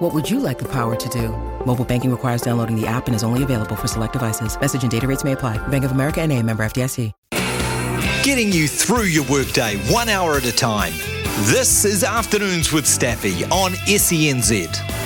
What would you like the power to do? Mobile banking requires downloading the app and is only available for select devices. Message and data rates may apply. Bank of America and a member FDIC. Getting you through your workday one hour at a time. This is Afternoons with Staffy on SENZ.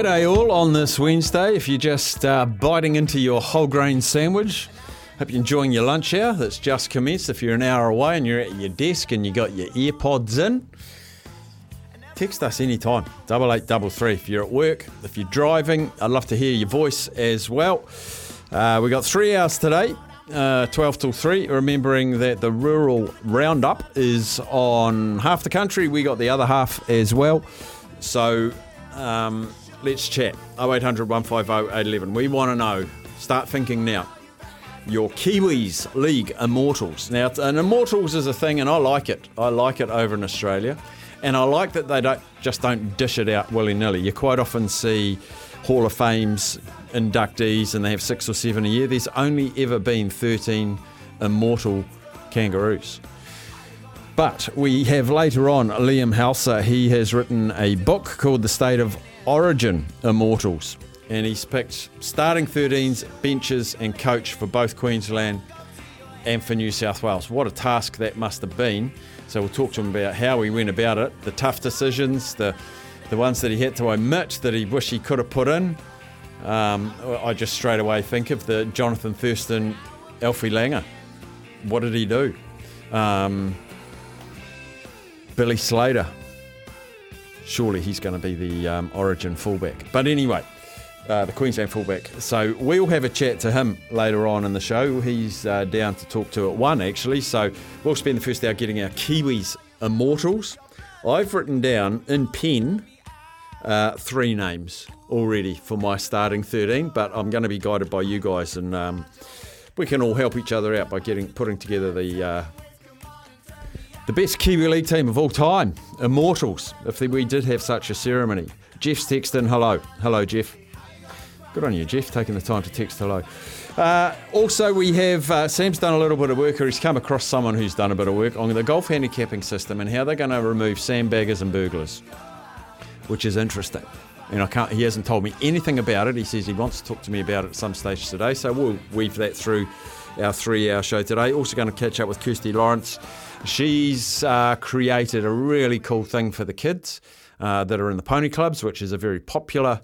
G'day all on this Wednesday. If you're just uh, biting into your whole grain sandwich, hope you're enjoying your lunch hour that's just commenced. If you're an hour away and you're at your desk and you got your earpods in, text us anytime. Double eight double three. If you're at work, if you're driving, I'd love to hear your voice as well. Uh, we got three hours today. Uh, 12 till 3, remembering that the rural roundup is on half the country. We got the other half as well. So um, let's chat. 0800 150 811. We want to know, start thinking now, your Kiwis League Immortals. Now, an Immortals is a thing, and I like it. I like it over in Australia. And I like that they don't just don't dish it out willy nilly. You quite often see Hall of Fame's inductees, and they have six or seven a year. There's only ever been 13 immortal kangaroos. But we have later on Liam Hauser. He has written a book called The State of Origin Immortals. And he's picked starting 13s, benches, and coach for both Queensland and for New South Wales. What a task that must have been. So we'll talk to him about how he went about it, the tough decisions, the the ones that he had to omit that he wish he could have put in. Um, I just straight away think of the Jonathan Thurston, Alfie Langer. What did he do? Um, Billy Slater. Surely he's going to be the um, Origin fullback. But anyway, uh, the Queensland fullback. So we'll have a chat to him later on in the show. He's uh, down to talk to at one actually. So we'll spend the first hour getting our Kiwis immortals. I've written down in pen uh, three names already for my starting 13, but I'm going to be guided by you guys, and um, we can all help each other out by getting putting together the uh, the best Kiwi League team of all time, Immortals. If we did have such a ceremony, Jeff's texting hello, hello Jeff. Good on you, Jeff, taking the time to text hello. Uh, also, we have uh, Sam's done a little bit of work, or he's come across someone who's done a bit of work on the golf handicapping system and how they're going to remove sandbaggers and burglars which is interesting. And I can't, he hasn't told me anything about it. He says he wants to talk to me about it at some stage today. So we'll weave that through our three hour show today. Also, going to catch up with Kirsty Lawrence. She's uh, created a really cool thing for the kids uh, that are in the pony clubs, which is a very popular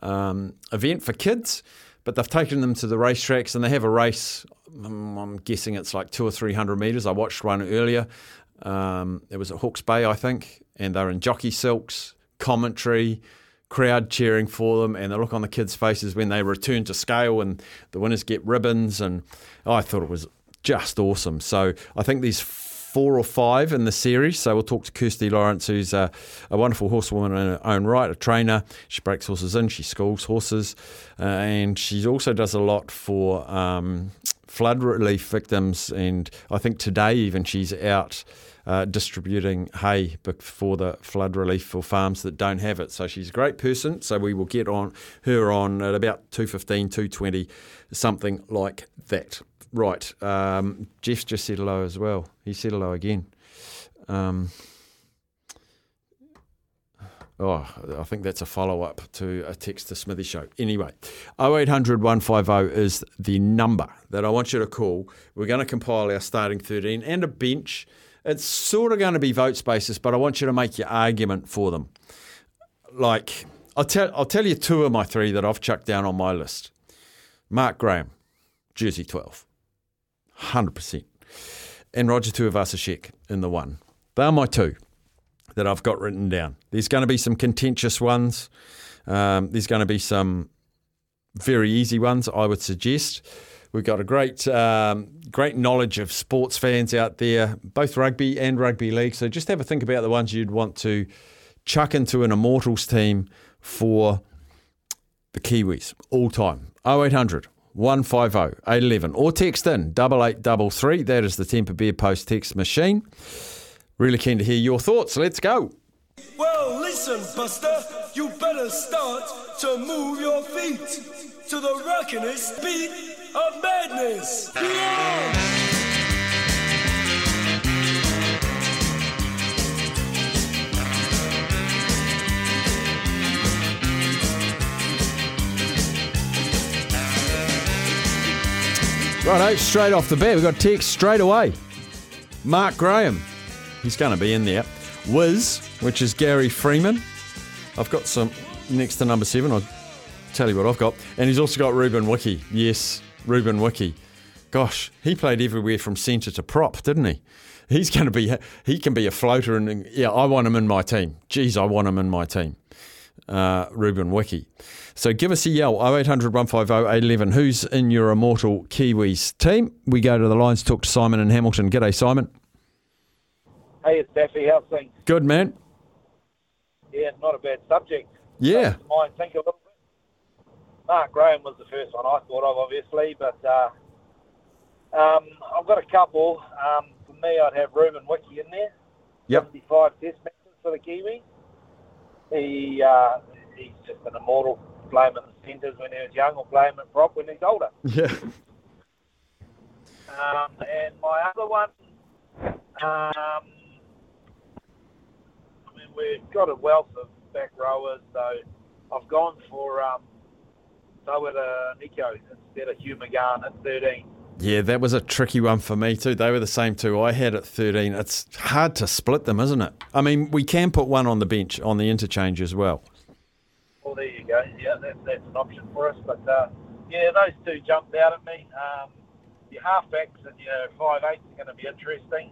um, event for kids. But they've taken them to the racetracks and they have a race. um, I'm guessing it's like two or three hundred metres. I watched one earlier. Um, it was at Hawke's Bay, I think, and they're in jockey silks, commentary, crowd cheering for them, and the look on the kids' faces when they return to scale and the winners get ribbons. And I thought it was just awesome. So I think there's four or five in the series. So we'll talk to Kirsty Lawrence, who's a, a wonderful horsewoman in her own right, a trainer. She breaks horses in, she schools horses, uh, and she also does a lot for um, flood relief victims. And I think today even she's out uh, distributing hay for the flood relief for farms that don't have it. So she's a great person. So we will get on her on at about 2.15, 2.20, something like that. Right. Um, Jeff's just said hello as well. He said hello again. Um, Oh, I think that's a follow up to a text to Smithy Show. Anyway, 0800 150 is the number that I want you to call. We're going to compile our starting 13 and a bench. It's sort of going to be vote spaces, but I want you to make your argument for them. Like, I'll tell, I'll tell you two of my three that I've chucked down on my list Mark Graham, Jersey 12, 100%. And Roger Tuivasa-Sheck in the one. They are my two that I've got written down. There's going to be some contentious ones. Um, there's going to be some very easy ones, I would suggest. We've got a great, um, great knowledge of sports fans out there, both rugby and rugby league. So just have a think about the ones you'd want to chuck into an Immortals team for the Kiwis all time. 0800 150 811 or text in 8833. That is the Temper Beer Post text machine. Really keen to hear your thoughts. Let's go. Well, listen, Buster, you better start to move your feet to the rockinest beat of madness. Yeah! Righto, straight off the bat, we got text straight away. Mark Graham, he's going to be in there. Wiz, which is Gary Freeman. I've got some next to number seven. I'll tell you what I've got. And he's also got Ruben Wiki. Yes, Ruben Wiki. Gosh, he played everywhere from centre to prop, didn't he? He's going to be, he can be a floater. And yeah, I want him in my team. Geez, I want him in my team. Uh, Ruben Wiki. So give us a yell 0800 150 811. Who's in your immortal Kiwis team? We go to the lines, talk to Simon in Hamilton. G'day, Simon. Hey, it's Daffy. How's things? Good, man. Yeah, not a bad subject. Yeah. Mind think a little bit. Mark Graham was the first one I thought of, obviously, but uh, um, I've got a couple. Um, for me, I'd have Ruben Wiki in there. Yep. 55 test matches for the Kiwi. He uh, he's just an immortal. Play him in the centres when he was young, or him at prop when he's older. Yeah. Um, and my other one, um, I mean, we've got a wealth of back rowers, so I've gone for um, Tawera Nikau instead of Hugh McGahan at 13. Yeah, that was a tricky one for me too. They were the same too. I had at 13. It's hard to split them, isn't it? I mean, we can put one on the bench on the interchange as well. Well, there you go. Yeah, that, that's an option for us. But uh, yeah, those two jumped out at me. Um, your halfbacks and your five eights are going to be interesting,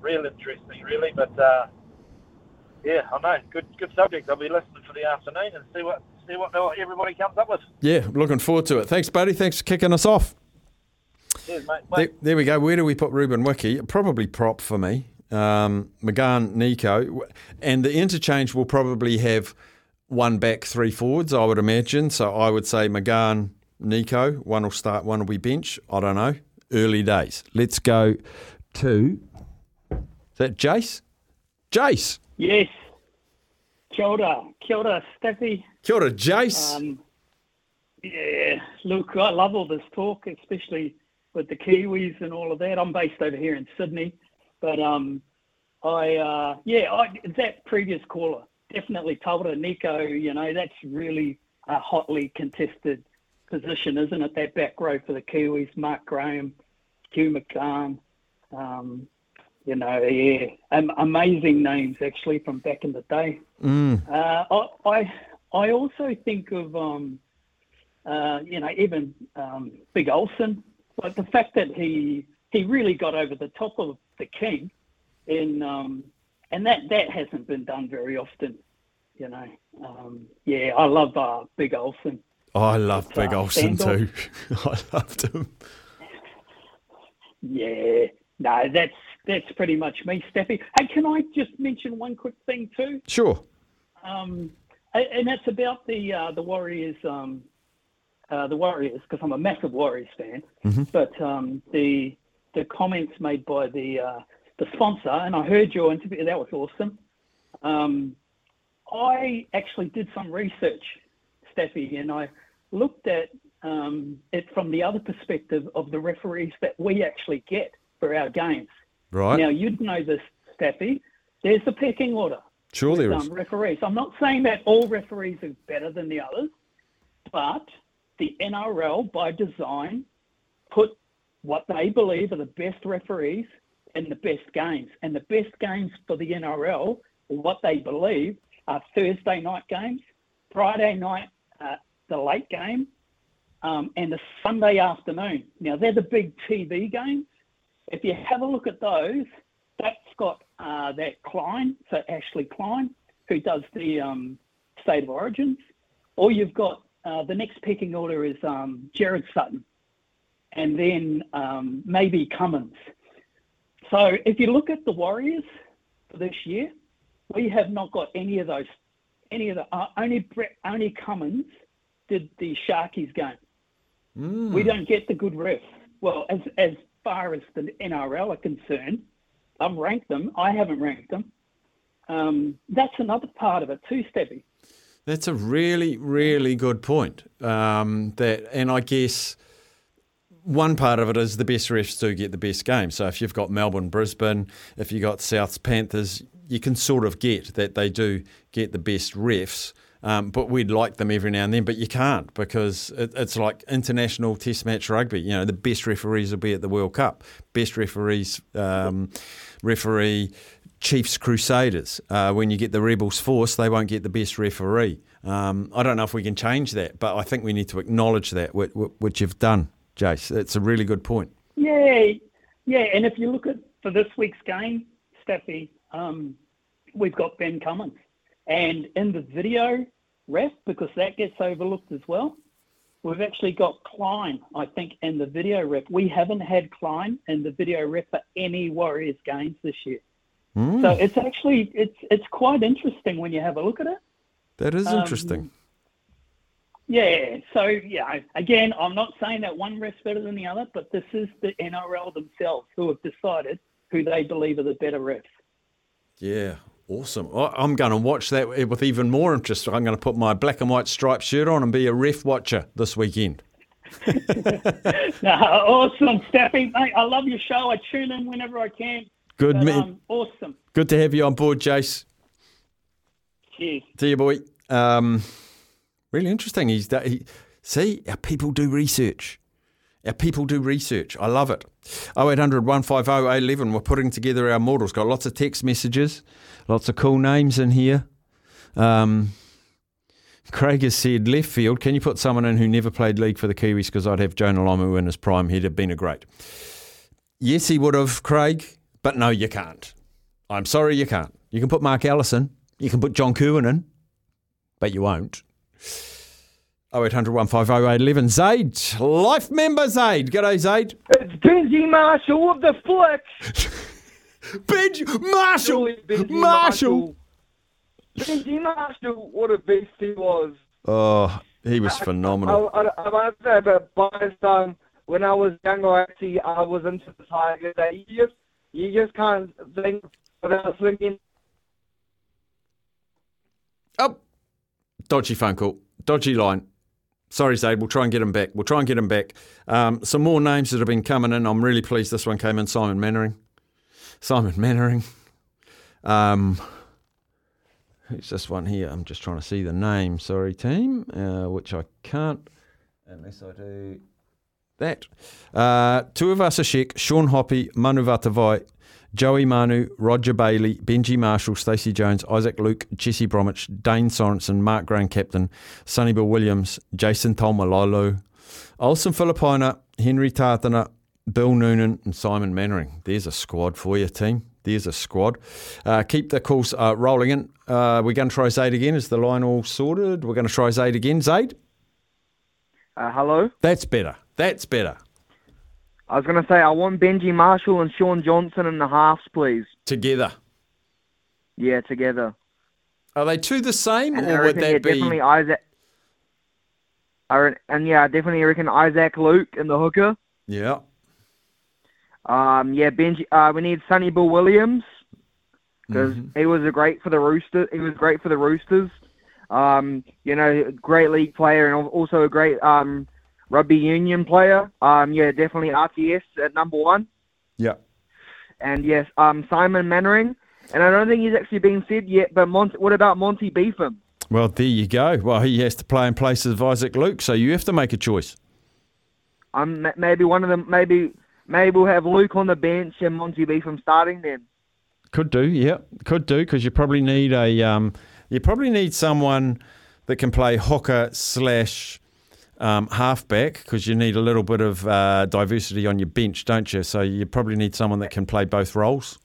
real interesting, really. But uh, yeah, I know, good good subject. I'll be listening for the afternoon and see what see what everybody comes up with. Yeah, looking forward to it. Thanks, buddy. Thanks for kicking us off. Cheers, mate. There, there we go. Where do we put Ruben Wiki? Probably prop for me. Um, McGahan, Nikau. And the interchange will probably have one back, three forwards, I would imagine. So I would say McGahan, Nikau. One will start, one will be bench. I don't know. Early days. Let's go to. Is that Jace? Jace. Yes. Kia ora. Kia ora, Staffy. Kia ora, Jace. Um, yeah, look, I love all this talk, especially with the Kiwis and all of that. I'm based over here in Sydney, but um, I uh, yeah, I, that previous caller definitely Tawera Nikau. You know, that's really a hotly contested position, isn't it? That back row for the Kiwis, Mark Graham, Hugh McGahan. Um, you know, yeah, um, amazing names actually from back in the day. Mm. Uh, I, I I also think of um, uh, you know even um, Big Olsen, like the fact that he he really got over the top of the king, in um, and that that hasn't been done very often. You know, um, yeah, I love uh, Big Olsen. I love Big uh, Olsen too. I loved him. Yeah, no, that's that's pretty much me, Steffi. Hey, can I just mention one quick thing too? Sure. Um, and and that's about the uh, the Warriors, um, uh, the Warriors, because I'm a massive Warriors fan. But um, the the comments made by the uh, the sponsor, and I heard your interview. That was awesome. Um, I actually did some research, Steffi, and I looked at um, it from the other perspective of the referees that we actually get for our games. Right. Now, you'd know this, Staffy. There's a pecking order. Sure, there is. um, referees. I'm not saying that all referees are better than the others, but the NRL, by design, put what they believe are the best referees in the best games. And the best games for the NRL, what they believe, are Thursday night games, Friday night, uh, the late game, um, and the Sunday afternoon. Now, they're the big TV games. If you have a look at those, that's got uh, that Klein, so Ashley Klein, who does the um, State of Origins. Or you've got uh, the next pecking order is um, Gerard Sutton, and then um, maybe Cummins. So if you look at the Warriors for this year, we have not got any of those. Any of the uh, only Brett, only Cummins did the Sharkies game. We don't get the good refs. Well, as as far as the NRL are concerned, I've ranked them. I haven't ranked them. Um, that's another part of it too, Stevie. That's a really, really good point. Um, that, and I guess one part of it is the best refs do get the best game. So if you've got Melbourne, Brisbane, if you've got Souths, Panthers, you can sort of get that they do get the best refs. Um, but we'd like them every now and then, but you can't because it, it's like international test match rugby. You know, the best referees will be at the World Cup. Best referees um, referee Chiefs Crusaders. Uh, when you get the Rebels Force, they won't get the best referee. Um, I don't know if we can change that, but I think we need to acknowledge that, which, which you've done, Jace. It's a really good point. Yeah, yeah. And if you look at for this week's game, Staffy, um, we've got Ben Cummins, and in the video ref because that gets overlooked as well. We've actually got Klein, I think, in the video rep. We haven't had Klein in the video rep for any Warriors games this year. So it's actually it's it's quite interesting when you have a look at it. That is Um, interesting. Yeah. So yeah, again, I'm not saying that one ref's better than the other, but this is the NRL themselves who have decided who they believe are the better refs. Yeah, awesome. I- I'm going to watch that with even more interest. I'm going to put my black and white striped shirt on and be a ref watcher this weekend. No, awesome, Steffi. Mate, I love your show. I tune in whenever I can. Good, But, man. um, awesome. Good to have you on board, Jace. Cheers. See you, boy. Um, really interesting. He's that. he, see, our people do research. Our people do research. I love it. 0800 150 811. We're putting together our models. Got lots of text messages, lots of cool names in here. Um, Craig has said left field. Can you put someone in who never played league for the Kiwis? Because I'd have Jonah Lomu in his prime. He'd have been a great. Yes, he would have, Craig, but no, you can't. I'm sorry, you can't. You can put Mark Allison. You can put John Kirwan in, but you won't. 0800 150 Zaid, life member Zaid. G'day, Zaid. It's Benji Marshall of the Flick. Benj Marshall. Surely Benji Marshall. Benji Marshall, what a beast he was. Oh, he was phenomenal. I, I, I must say, but by this time, when I was younger, actually, I was into the Tigers. That you just, just can't think without thinking. Oh, dodgy phone call. Dodgy line. Sorry, Zaid. We'll try and get him back. We'll try and get him back. Um, some more names that have been coming in. I'm really pleased this one came in. Simon Mannering. Simon Mannering. Um, who's this one here? I'm just trying to see the name. Sorry, team, uh, which I can't unless I do that. Uh, Tuivasa-Sheck, Sean Hoppe, Manu Vatuvei, Joey Manu, Roger Bailey, Benji Marshall, Stacey Jones, Isaac Luke, Jesse Bromwich, Dane Sorensen, Mark Graham Captain, Sonny Bill Williams, Jason Taumalolo, Olsen Filipaina, Henry Tatana, Bill Noonan, and Simon Mannering. There's a squad for you, team. There's a squad. Uh, keep the calls uh, rolling in. Uh, we're going to try Zaid again. Is the line all sorted? We're going to try Zaid again. Zaid? Uh, hello? That's better. That's better. I was going to say, I want Benji Marshall and Shaun Johnson in the halves, please. Together. Yeah, together. Are they two the same, And or would reckon, yeah, be? definitely Isaac. I re- and yeah, I definitely reckon Isaac Luke in the hooker. Yeah. Um, yeah, Benji. Uh, we need Sonny Bill Williams because he was a great for the Rooster. He was great for the Roosters. Um, you know, great league player and also a great um, rugby union player. Um, yeah, definitely RTS at number one. Yeah. And yes, um, Simon Mannering. and I don't think he's actually been said yet. But Monty, what about Monty Betham? Well, there you go. Well, he has to play in place of Isaac Luke, so you have to make a choice. Um, ma- maybe one of them. Maybe maybe we'll have Luke on the bench and Monty Betham starting then. Could do, yeah, could do because you probably need a um, you probably need someone that can play hooker slash um, halfback because you need a little bit of uh, diversity on your bench, don't you? So you probably need someone that can play both roles.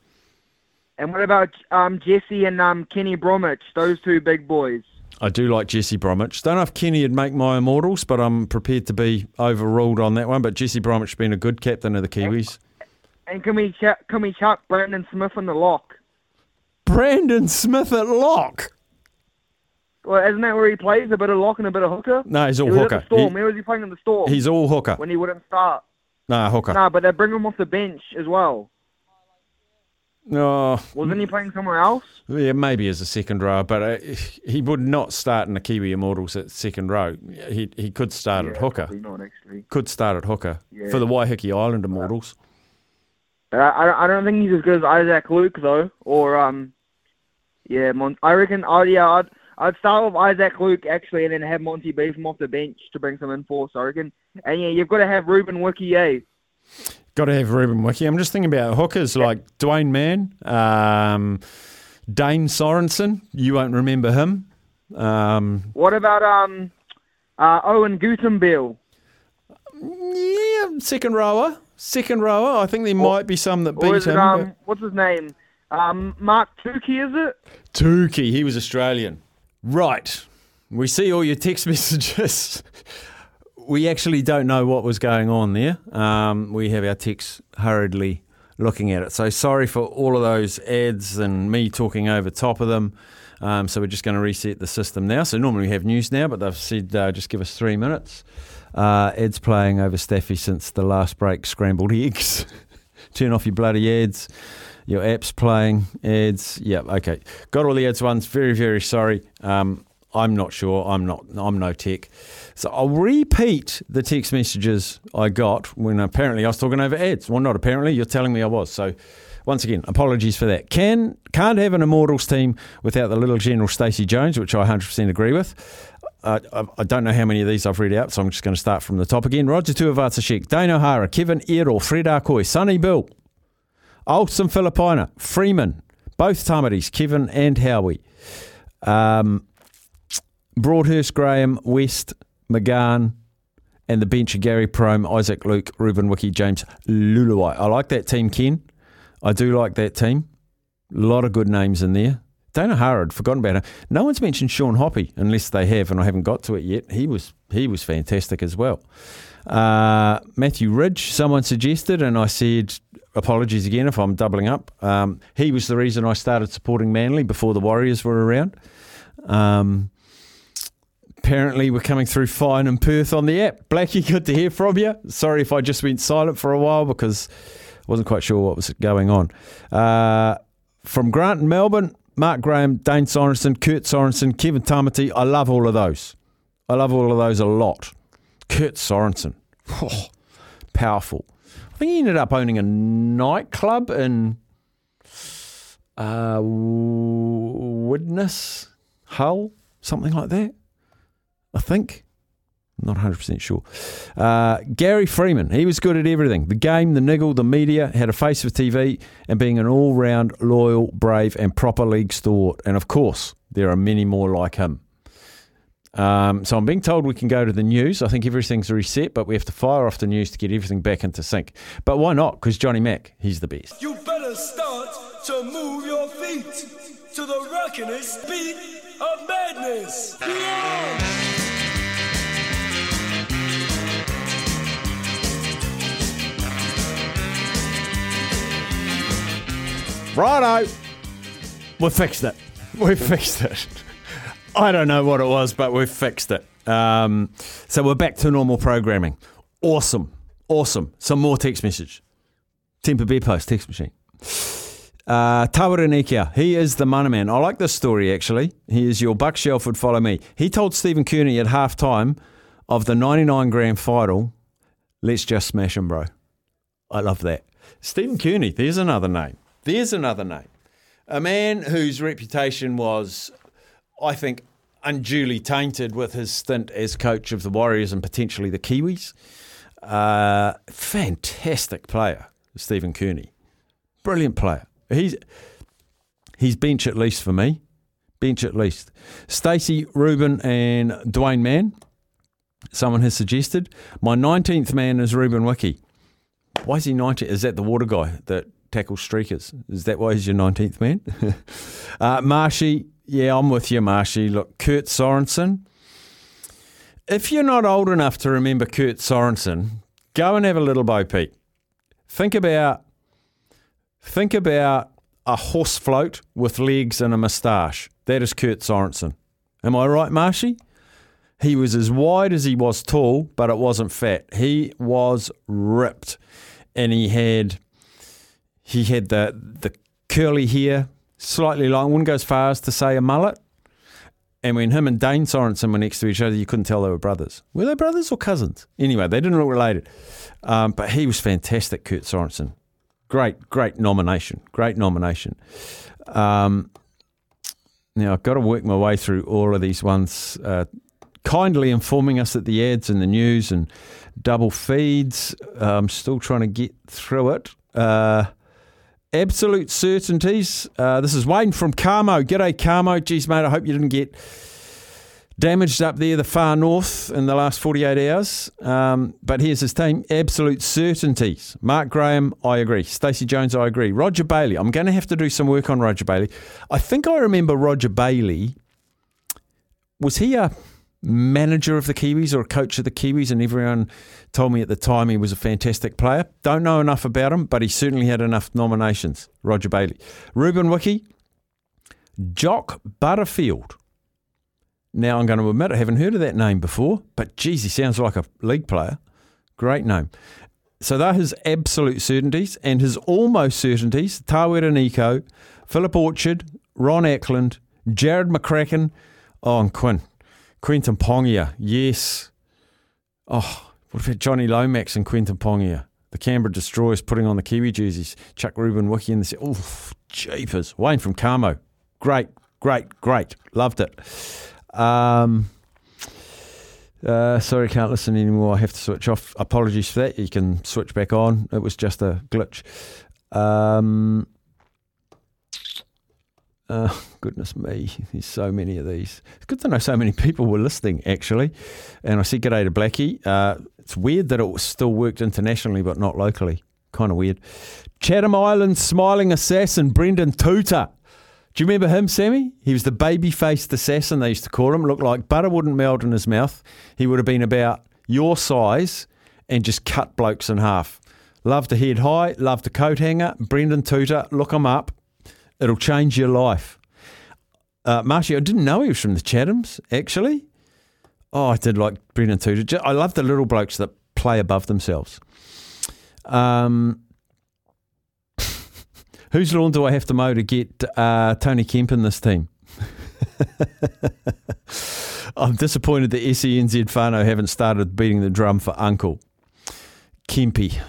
And what about um, Jesse and um, Kenny Bromwich? Those two big boys. I do like Jesse Bromwich. Don't know if Kenny would make my immortals, but I'm prepared to be overruled on that one. But Jesse Bromwich has been a good captain of the Kiwis. And can we ch- can we chuck Brandon Smith in the lock? Brandon Smith at lock. Well, isn't that where he plays? A bit of lock and a bit of hooker. No, he's all he hooker. Storm. He- Where was he playing in the storm? He's all hooker. when he wouldn't start. Nah, hooker. No, but they bring him off the bench as well. Oh, Wasn't he playing somewhere else? yeah, maybe as a second row, but uh, he would not start in the Kiwi Immortals at second row. He he could start at hooker. Not actually. Could start at hooker Yeah. for the Waiheke Island Immortals. But I, I, I don't think he's as good as Isaac Luke though, or um, yeah, Mon- I reckon. Oh yeah, I'd I'd start with Isaac Luke actually, and then have Monty Betham off the bench to bring some in force. I reckon. And yeah, you've got to have Ruben Wiki, eh? Got to have Ruben Wiki. I'm just thinking about hookers like Duane Mann, um, Dane Sorensen. You won't remember him. Um, What about um, uh, Awen Guttenbeil? yeah, second rower. Second rower. I think there might be some that beat it him. um, what's his name? Um, Mark Tukey, is it? Tukey, he was Australian. Right. We see all your text messages. we actually don't know what was going on there. Um, we have our texts hurriedly looking at it. So sorry for all of those ads and me talking over top of them. Um, so we're just going to reset the system now. So normally we have news now, but they've said uh, just give us three minutes. Uh, ads playing over Staffy since the last break. Scrambled eggs. Turn off your bloody ads. Your app's playing ads. Yeah, okay. Got all the ads ones. Very, very sorry. Um, I'm not sure. I'm not. I'm no tech. So I'll repeat the text messages I got when apparently I was talking over ads. Well, not apparently. You're telling me I was. So once again, apologies for that. Can can't have an Immortals team without the little General Stacey Jones, which I 100% agree with. Uh, I, don't know how many of these I've read out, so I'm just going to start from the top again. Roger Tuivasa-Sheck, Dane O'Hara, Kevin Iro, Fred Arcoy, Sonny Bill, Olsen Filipaina, Freeman, both Tamatis, Kevin and Howie. Um, Broadhurst, Graham, West, McGahan, and the bench of Gary Prohm, Isaac Luke, Ruben Wiki, James Leuluai. I like that team, Ken. I do like that team. A lot of good names in there. Dane O'Hara, I'd forgotten about him. No one's mentioned Sean Hoppe, unless they have, and I haven't got to it yet. He was he was fantastic as well. Uh, Matthew Ridge, someone suggested, and I said, apologies again if I'm doubling up. Um, he was the reason I started supporting Manly before the Warriors were around. Um, apparently, we're coming through fine in Perth on the app. Blackie, good to hear from you. Sorry if I just went silent for a while because I wasn't quite sure what was going on. Uh, from Grant in Melbourne, Mark Graham, Dane Sorensen, Kurt Sorensen, Kevin Tamati. I love all of those. I love all of those a lot. Kurt Sorensen, oh, powerful. I think he ended up owning a nightclub in uh, Widnes, Hull, something like that. I think. Not 100% sure. Uh, Gary Freeman, he was good at everything the game, the niggle, the media, had a face for TV, and being an all round, loyal, brave, and proper league stalwart. And of course, there are many more like him. Um, so I'm being told we can go to the news. I think everything's reset, but we have to fire off the news to get everything back into sync. But why not? Because Johnny Mack, he's the best. You better start to move your feet to the rockinest beat of madness. Yeah! Righto. We fixed it. We fixed it. I don't know what it was, but we've fixed it. Um, so we're back to normal programming. Awesome. Awesome. Some more text message. Temper Beer Post text machine. Uh, Tawera Nikau, he is the money man. I like this story actually. He is your Buck Shelford follow me. He told Stephen Kearney at half time of the 99 grand final, let's just smash him, bro. I love that. Stephen Kearney, there's another name. There's another name. a man whose reputation was, I think, unduly tainted with his stint as coach of the Warriors and potentially the Kiwis. Uh, fantastic player, Stephen Kearney. Brilliant player. He's he's bench at least for me. Bench at least. Stacey, Ruben, and Duane Mann. Someone has suggested. My 19th man is Ruben Wiki. Why is he 19? Is that the water guy that tackles streakers? Is that why he's your 19th man? uh, Marshy, yeah, I'm with you, Marshy. Look, Kurt Sorensen. If you're not old enough to remember Kurt Sorensen, go and have a little Bo Peep. Think about think about a horse float with legs and a moustache. That is Kurt Sorensen. Am I right, Marshy? He was as wide as he was tall, but it wasn't fat. He was ripped, and he had he had the the curly hair, slightly long. Wouldn't go as far as to say a mullet. And when him and Dane Sorensen were next to each other, you couldn't tell they were brothers. Were they brothers or cousins? Anyway, they didn't look related. Um, but he was fantastic, Kurt Sorensen. Great, great nomination. Great nomination. Um, now, I've got to work my way through all of these ones. Uh, kindly informing us that the ads and the news and double feeds. Uh, I'm still trying to get through it. Uh, absolute certainties. Uh, this is Wayne from Kamo. G'day, Kamo. Geez, mate, I hope you didn't get damaged up there, the far north, in the last 48 hours. Um, but here's his team. Absolute certainties. Mark Graham, I agree. Stacey Jones, I agree. Roger Bailey. I'm going to have to do some work on Roger Bailey. I think I remember Roger Bailey. Was he a manager of the Kiwis or a coach of the Kiwis, and everyone told me at the time he was a fantastic player. Don't know enough about him, but he certainly had enough nominations. Roger Bailey, Ruben Wiki, Jock Butterfield. Now I'm going to admit I haven't heard of that name before, but geez, he sounds like a league player. Great name. So they're his absolute certainties and his almost certainties. Tawera Nikau, Philip Orchard, Ron Ackland, Jarrod McCracken, oh, and Quinn. Quentin Pongia, yes. Oh, what about Johnny Lomax and Quentin Pongia? The Canberra Destroyers putting on the Kiwi jerseys. Chuck Ruben Wiki in the oh, jeepers. Wayne from Kamo, great, great, great. Loved it. Um, uh, sorry, can't listen anymore. I have to switch off. Apologies for that. You can switch back on. It was just a glitch. Um, uh, goodness me, there's so many of these. It's good to know so many people were listening, actually. And I said g'day to Blackie. Uh, it's weird that it still worked internationally but not locally. Kind of weird. Chatham Island smiling assassin Brendon Tuuta. Do you remember him, Sammy? He was the baby faced assassin, they used to call him. Looked like butter wouldn't melt in his mouth. He would have been about your size and just cut blokes in half. Loved to head high, loved a coat hanger. Brendon Tuuta, look him up. It'll change your life. Uh, I didn't know he was from the Chathams, actually. Oh, I did like Brendon Tuuta. I love the little blokes that play above themselves. Um, whose lawn do I have to mow to get uh, Tony Kemp in this team? I'm disappointed that SENZ Fano haven't started beating the drum for Uncle. Kempy.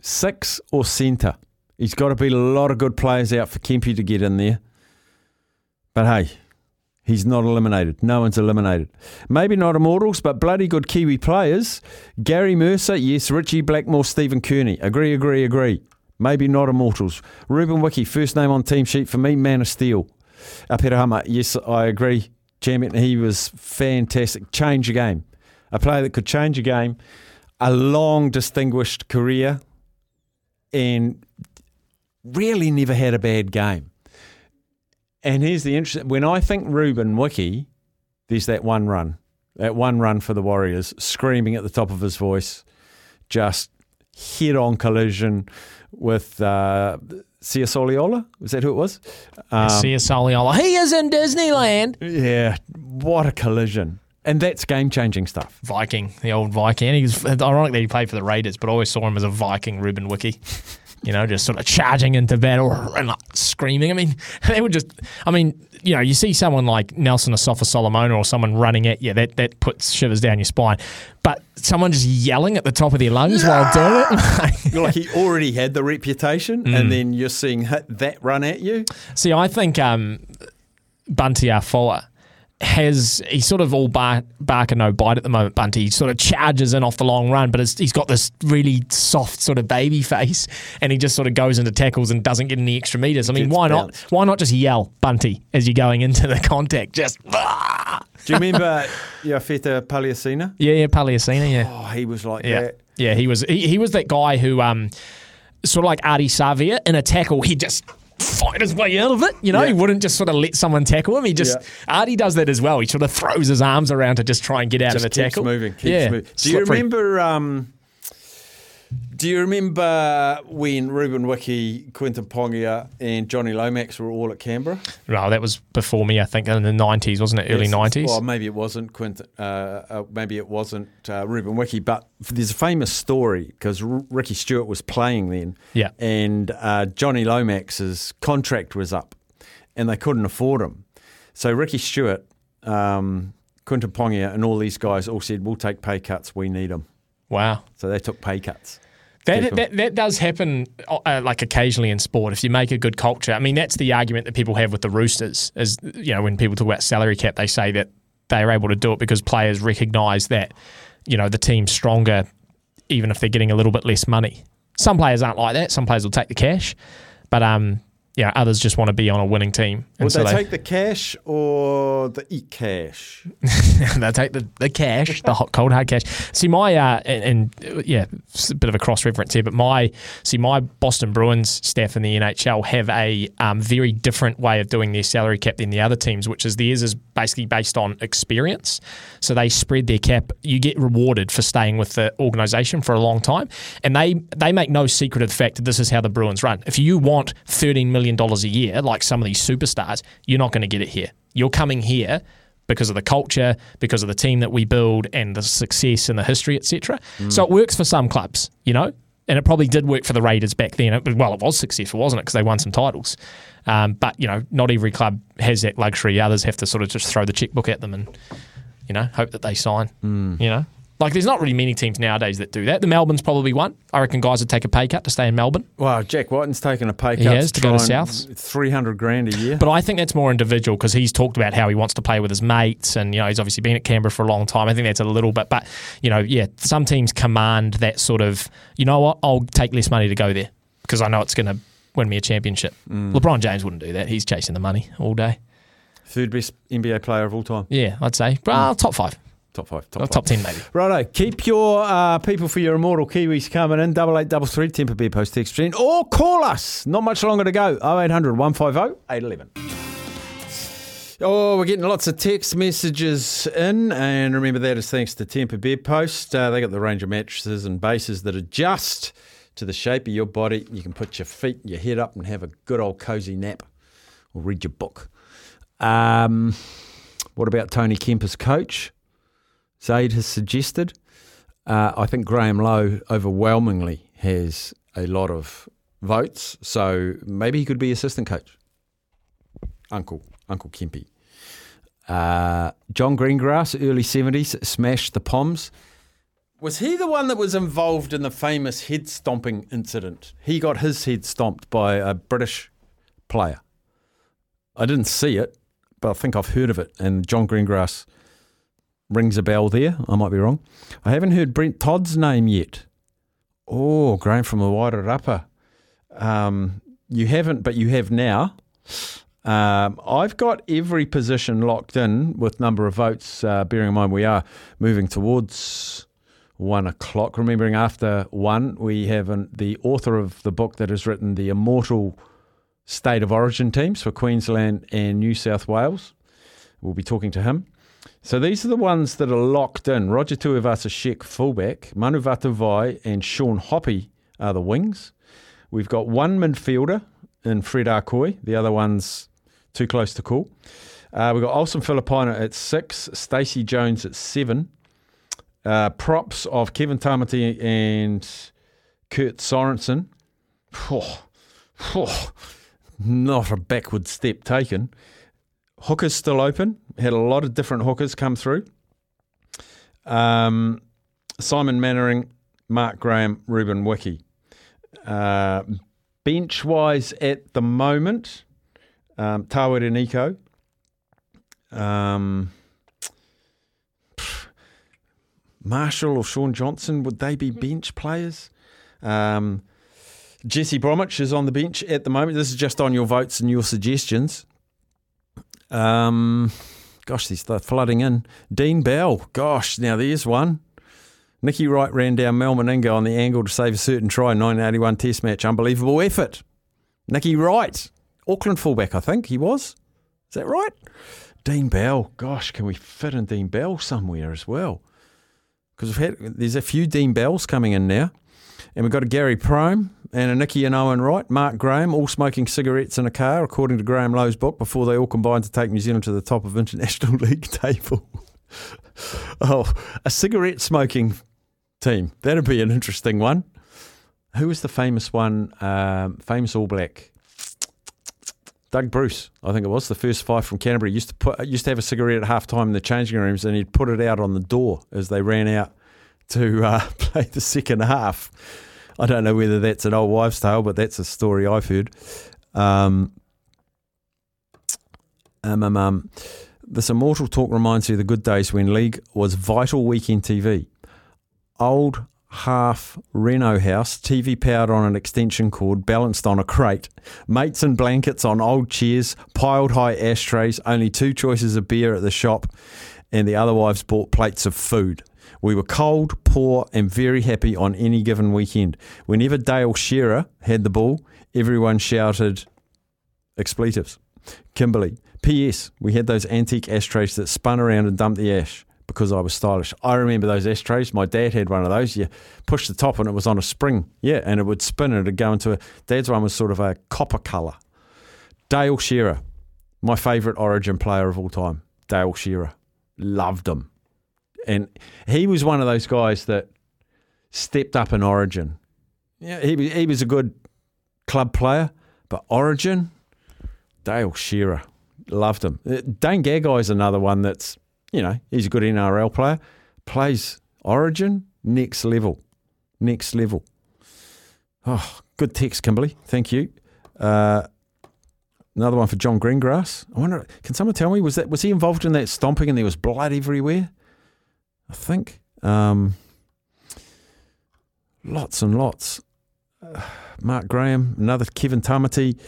Six or centre? He's got to beat a lot of good players out for Kempy to get in there. But hey, he's not eliminated. No one's eliminated. Maybe not immortals, but bloody good Kiwi players. Gary Mercer, yes. Richie Blackmore, Stephen Kearney. Agree, agree, agree. Maybe not immortals. Ruben Wiki, first name on team sheet for me, Man of Steel. Apirahama, yes, I agree. Champion, he was fantastic. Change a game. A player that could change a game. A long, distinguished career. And really never had a bad game. And here's the interesting when I think Ruben Wiki, there's that one run, that one run for the Warriors, screaming at the top of his voice, just head on collision with uh, Sia Soliola. Was that who it was? Um, Sia Soliola. He is in Disneyland. Yeah, what a collision. And that's game changing stuff. Viking, the old Viking. Ironic that he played for the Raiders, but I always saw him as a Viking, Ruben Wiki. you know, just sort of charging into battle and like screaming. I mean, they would just, I mean, you know, you see someone like Nelson Asofa Solomona or someone running at you, that, that puts shivers down your spine. But someone just yelling at the top of their lungs while doing it. like he already had the reputation, Mm. and then you're seeing hit that run at you. See, I think um, Bunty Afoa has he's sort of all bark, bark and no bite at the moment. Bunty he sort of charges in off the long run, but it's, he's got this really soft sort of baby face, and he just sort of goes into tackles and doesn't get any extra meters. I mean, Gets why bounced. not? Why not just yell Bunty as you're going into the contact? Just "Ah!" Do you remember Iafeta Paleaaesina? yeah, yeah, Paleaaesina, yeah. Oh, he was like Yeah, that. yeah. He was he, he was that guy who um sort of like Artie Savia in a tackle. He just fight his way out of it. You know, Yeah. he wouldn't just sort of let someone tackle him. He just Yeah. Artie does that as well. He sort of throws his arms around to just try and get out Just of a keeps tackle. moving. Keeps yeah, moving. Do you remember? Um, do you remember when Ruben Wiki, Quentin Pongia, and Johnny Lomax were all at Canberra? No, that was before me. I think in the nineties, wasn't it? Early Yes, nineties. Well, maybe it wasn't Quinton. Uh, uh, maybe it wasn't uh, Ruben Wiki. But there's a famous story because R- Ricky Stuart was playing then. Yeah. And uh, Johnny Lomax's contract was up, and they couldn't afford him. So Ricky Stuart, um, Quentin Pongia, and all these guys all said, "We'll take pay cuts. We need them." wow. So they took pay cuts. That, that, that does happen uh, like occasionally in sport. If you make a good culture, I mean, that's the argument that people have with the Roosters. Is you know when people talk about salary cap, they say that they are able to do it because players recognise that you know the team's stronger, even if they're getting a little bit less money. Some players aren't like that. Some players will take the cash, but um, yeah, others just want to be on a winning team. And Would so they take the cash or the e cash? They'll take the, the cash, the hot cold hard cash. See my uh, and, and yeah, it's a bit of a cross reference here, but my see my Boston Bruins staff in the NHL have a um, very different way of doing their salary cap than the other teams, which is theirs is basically based on experience. So they spread their cap. You get rewarded for staying with the organisation for a long time, and they they make no secret of the fact that this is how the Bruins run. If you want thirteen million dollars a year, like some of these superstars, you're not going to get it here. You're coming here because of the culture, because of the team that we build and the success and the history, etc. Mm. So it works for some clubs, you know, and it probably did work for the Raiders back then. It, well, it was successful, wasn't it? Because they won some titles. Um, but you know, not every club has that luxury. Others have to sort of just throw the checkbook at them and you know hope that they sign. You know. Like, there's not really many teams nowadays that do that. The Melbourne's probably one. I reckon guys would take a pay cut to stay in Melbourne. Well, Jack Wighton's taken a pay cut. He has to go to try and- Souths. Three hundred grand a year. But I think that's more individual because he's talked about how he wants to play with his mates, and you know he's obviously been at Canberra for a long time. I think that's a little bit, but you know, yeah, some teams command that sort of, you know what, I'll take less money to go there because I know it's going to win me a championship. Mm. LeBron James wouldn't do that; he's chasing the money all day. Third best NBA player of all time. Yeah, I'd say, well, mm. top five, Top five. Top or five. top ten maybe. Righto, keep your uh, people for your immortal Kiwis coming in. Double eight double three Temper Beer Post text in or call us. Not much longer to go. 0800 150 811. Oh, we're getting lots of text messages in, and remember that is thanks to Temper Bed Post. Uh, they got the range of mattresses and bases that adjust to the shape of your body. You can put your feet, your head up, and have a good old cozy nap, or read your book. Um, what about Tony Kemper's coach? Zaid has suggested. Uh, I think Graham Lowe overwhelmingly has a lot of votes, so maybe he could be assistant coach. Uncle Uncle Kempy. Uh, John Greengrass, early seventies, smashed the Poms. Was he the one that was involved in the famous head stomping incident? He got his head stomped by a British player. I didn't see it, but I think I've heard of it. And John Greengrass rings a bell there. I might be wrong. I haven't heard Brent Todd's name yet. Oh, Graham from the Wairarapa. Um, you haven't, but you have now. Um, I've got every position locked in with number of votes, uh, bearing in mind we are moving towards one o'clock. Remembering after one, we have an, the author of the book that has written the immortal state of origin teams for Queensland and New South Wales. We'll be talking to him. So these are the ones that are locked in. Roger Tuivasa Sheck, fullback. Manu Vatuvei and Sean Hoppe are the wings. We've got one midfielder in Fred Arcoy. The other one's too close to call. Uh, we've got Olsen Filipaina at six, Stacey Jones at seven. Uh, props of Kevin Tamati and Kurt Sorensen Oh, oh, not a backward step taken. Hookers still open. Had a lot of different hookers come through. Um, Simon Mannering, Mark Graham, Ruben Wiki. Uh, bench wise at the moment, um, Tawera Nikau. Um, Marshall or Shaun Johnson, would they be bench players? Um, Jesse Bromwich is on the bench at the moment. This is just on your votes and your suggestions. Um, gosh, these are flooding in. Dean Bell, gosh, now there's one. Nicky Wright ran down Mal Meninga on the angle to save a certain try in 1981 Test match. Unbelievable effort. Nicky Wright, Auckland fullback, I think he was. Is that right? Dean Bell, gosh, can we fit in Dean Bell somewhere as well? Because we've had there's a few Dean Bells coming in now, and we've got a Gary Prohm and a Nicky and Owen Wright, Mark Graham, all smoking cigarettes in a car, according to Graham Lowe's book, before they all combined to take New Zealand to the top of international league table. oh, a cigarette smoking team. That'd be an interesting one. Who was the famous one? Um, famous All Black. Doug Bruce, I think it was the first five from Canterbury. Used to put used to have a cigarette at half time in the changing rooms, and he'd put it out on the door as they ran out to uh, play the second half. I don't know whether that's an old wives' tale, but that's a story I've heard. Um, um, um, um, this immortal talk reminds you of the good days when League was vital weekend TV. Old half Reno house, TV powered on an extension cord, balanced on a crate, mates and blankets on old chairs, piled high ashtrays, only two choices of beer at the shop, and the other wives bought plates of food. We were cold, poor, and very happy on any given weekend. Whenever Dale Shearer had the ball, everyone shouted expletives. Kimberly, P.S. We had those antique ashtrays that spun around and dumped the ash because I was stylish. I remember those ashtrays. My dad had one of those. You push the top and it was on a spring. Yeah, and it would spin and it'd go into a. Dad's one was sort of a copper colour. Dale Shearer, my favourite Origin player of all time. Dale Shearer, loved him, and he was one of those guys that stepped up in Origin. Yeah, he he was a good club player, but Origin, Dale Shearer, loved him. Uh, Dane Gagai is another one that's you know, he's a good NRL player, plays Origin, next level. Next level. Oh, good text, Kimberly. Thank you. Uh, another one for John Greengrass. I wonder, can someone tell me, was that was he involved in that stomping and there was blood everywhere? I think. Um, lots and lots. Uh, Mark Graham, another Kevin Tamati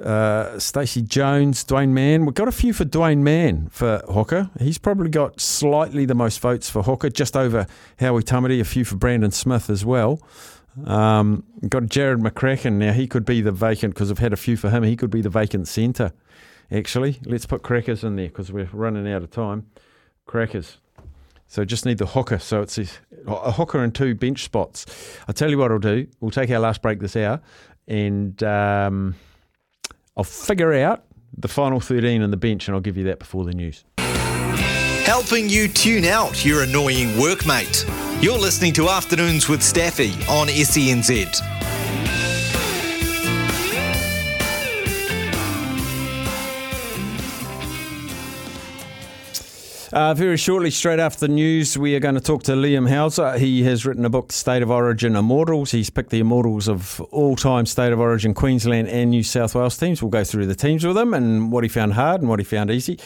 uh, Stacey Jones, Duane Mann. We've got a few for Duane Mann for Hooker. He's probably got slightly the most votes for Hooker, just over Howie Tamati, a few for Brandon Smith as well. Um, got Jarrod McCracken. Now, he could be the vacant, because I've had a few for him, he could be the vacant centre, actually. Let's put Crackers in there, because we're running out of time. Crackers. So just need the hooker. So it's a hooker and two bench spots. I'll tell you what I'll do. We'll take our last break this hour and um, I'll figure out the final 13 in the bench and I'll give you that before the news. Helping you tune out your annoying workmate. You're listening to Afternoons with Staffy on SENZ. Uh, very shortly, straight after the news, we are going to talk to Liam Hauser. He has written a book, State of Origin Immortals. He's picked the immortals of all time State of Origin Queensland and New South Wales teams. We'll go through the teams with him and what he found hard and what he found easy.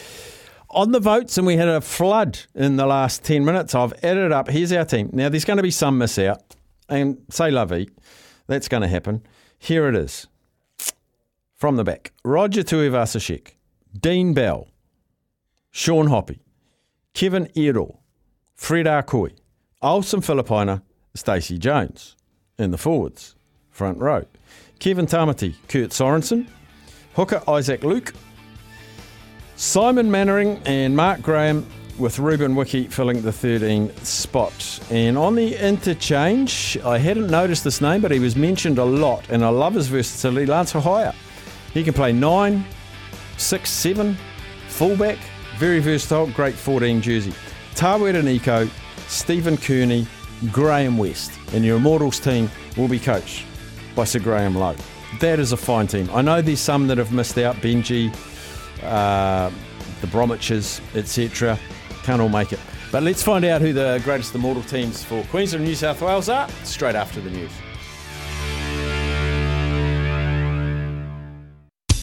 On the votes, and we had a flood in the last 10 minutes. I've added up. Here's our team. Now, there's going to be some miss out, and say lovey, that's going to happen. Here it is. From the back Roger Tuivasa-Sheck, Dean Bell, Sean Hoppe, Kevin Iro, Fred Arkoi, Olsen Filipaina, Stacey Jones in the forwards, front row. Kevin Tamati, Kurt Sorensen, hooker Isaac Luke, Simon Mannering and Mark Graham with Ruben Wiki filling the 13th spot. And on the interchange, I hadn't noticed this name, but he was mentioned a lot, and I love his versatility. Lance Hohaia. He can play nine, six, seven, fullback, very versatile, great 14 jersey. Tawera Nikau, Stephen Kearney, Graham West. And your Immortals team will be coached by Sir Graham Lowe. That is a fine team. I know there's some that have missed out. Benji, uh, the Bromwiches, etc. Can't all make it. But let's find out who the greatest immortal teams for Queensland and New South Wales are straight after the news.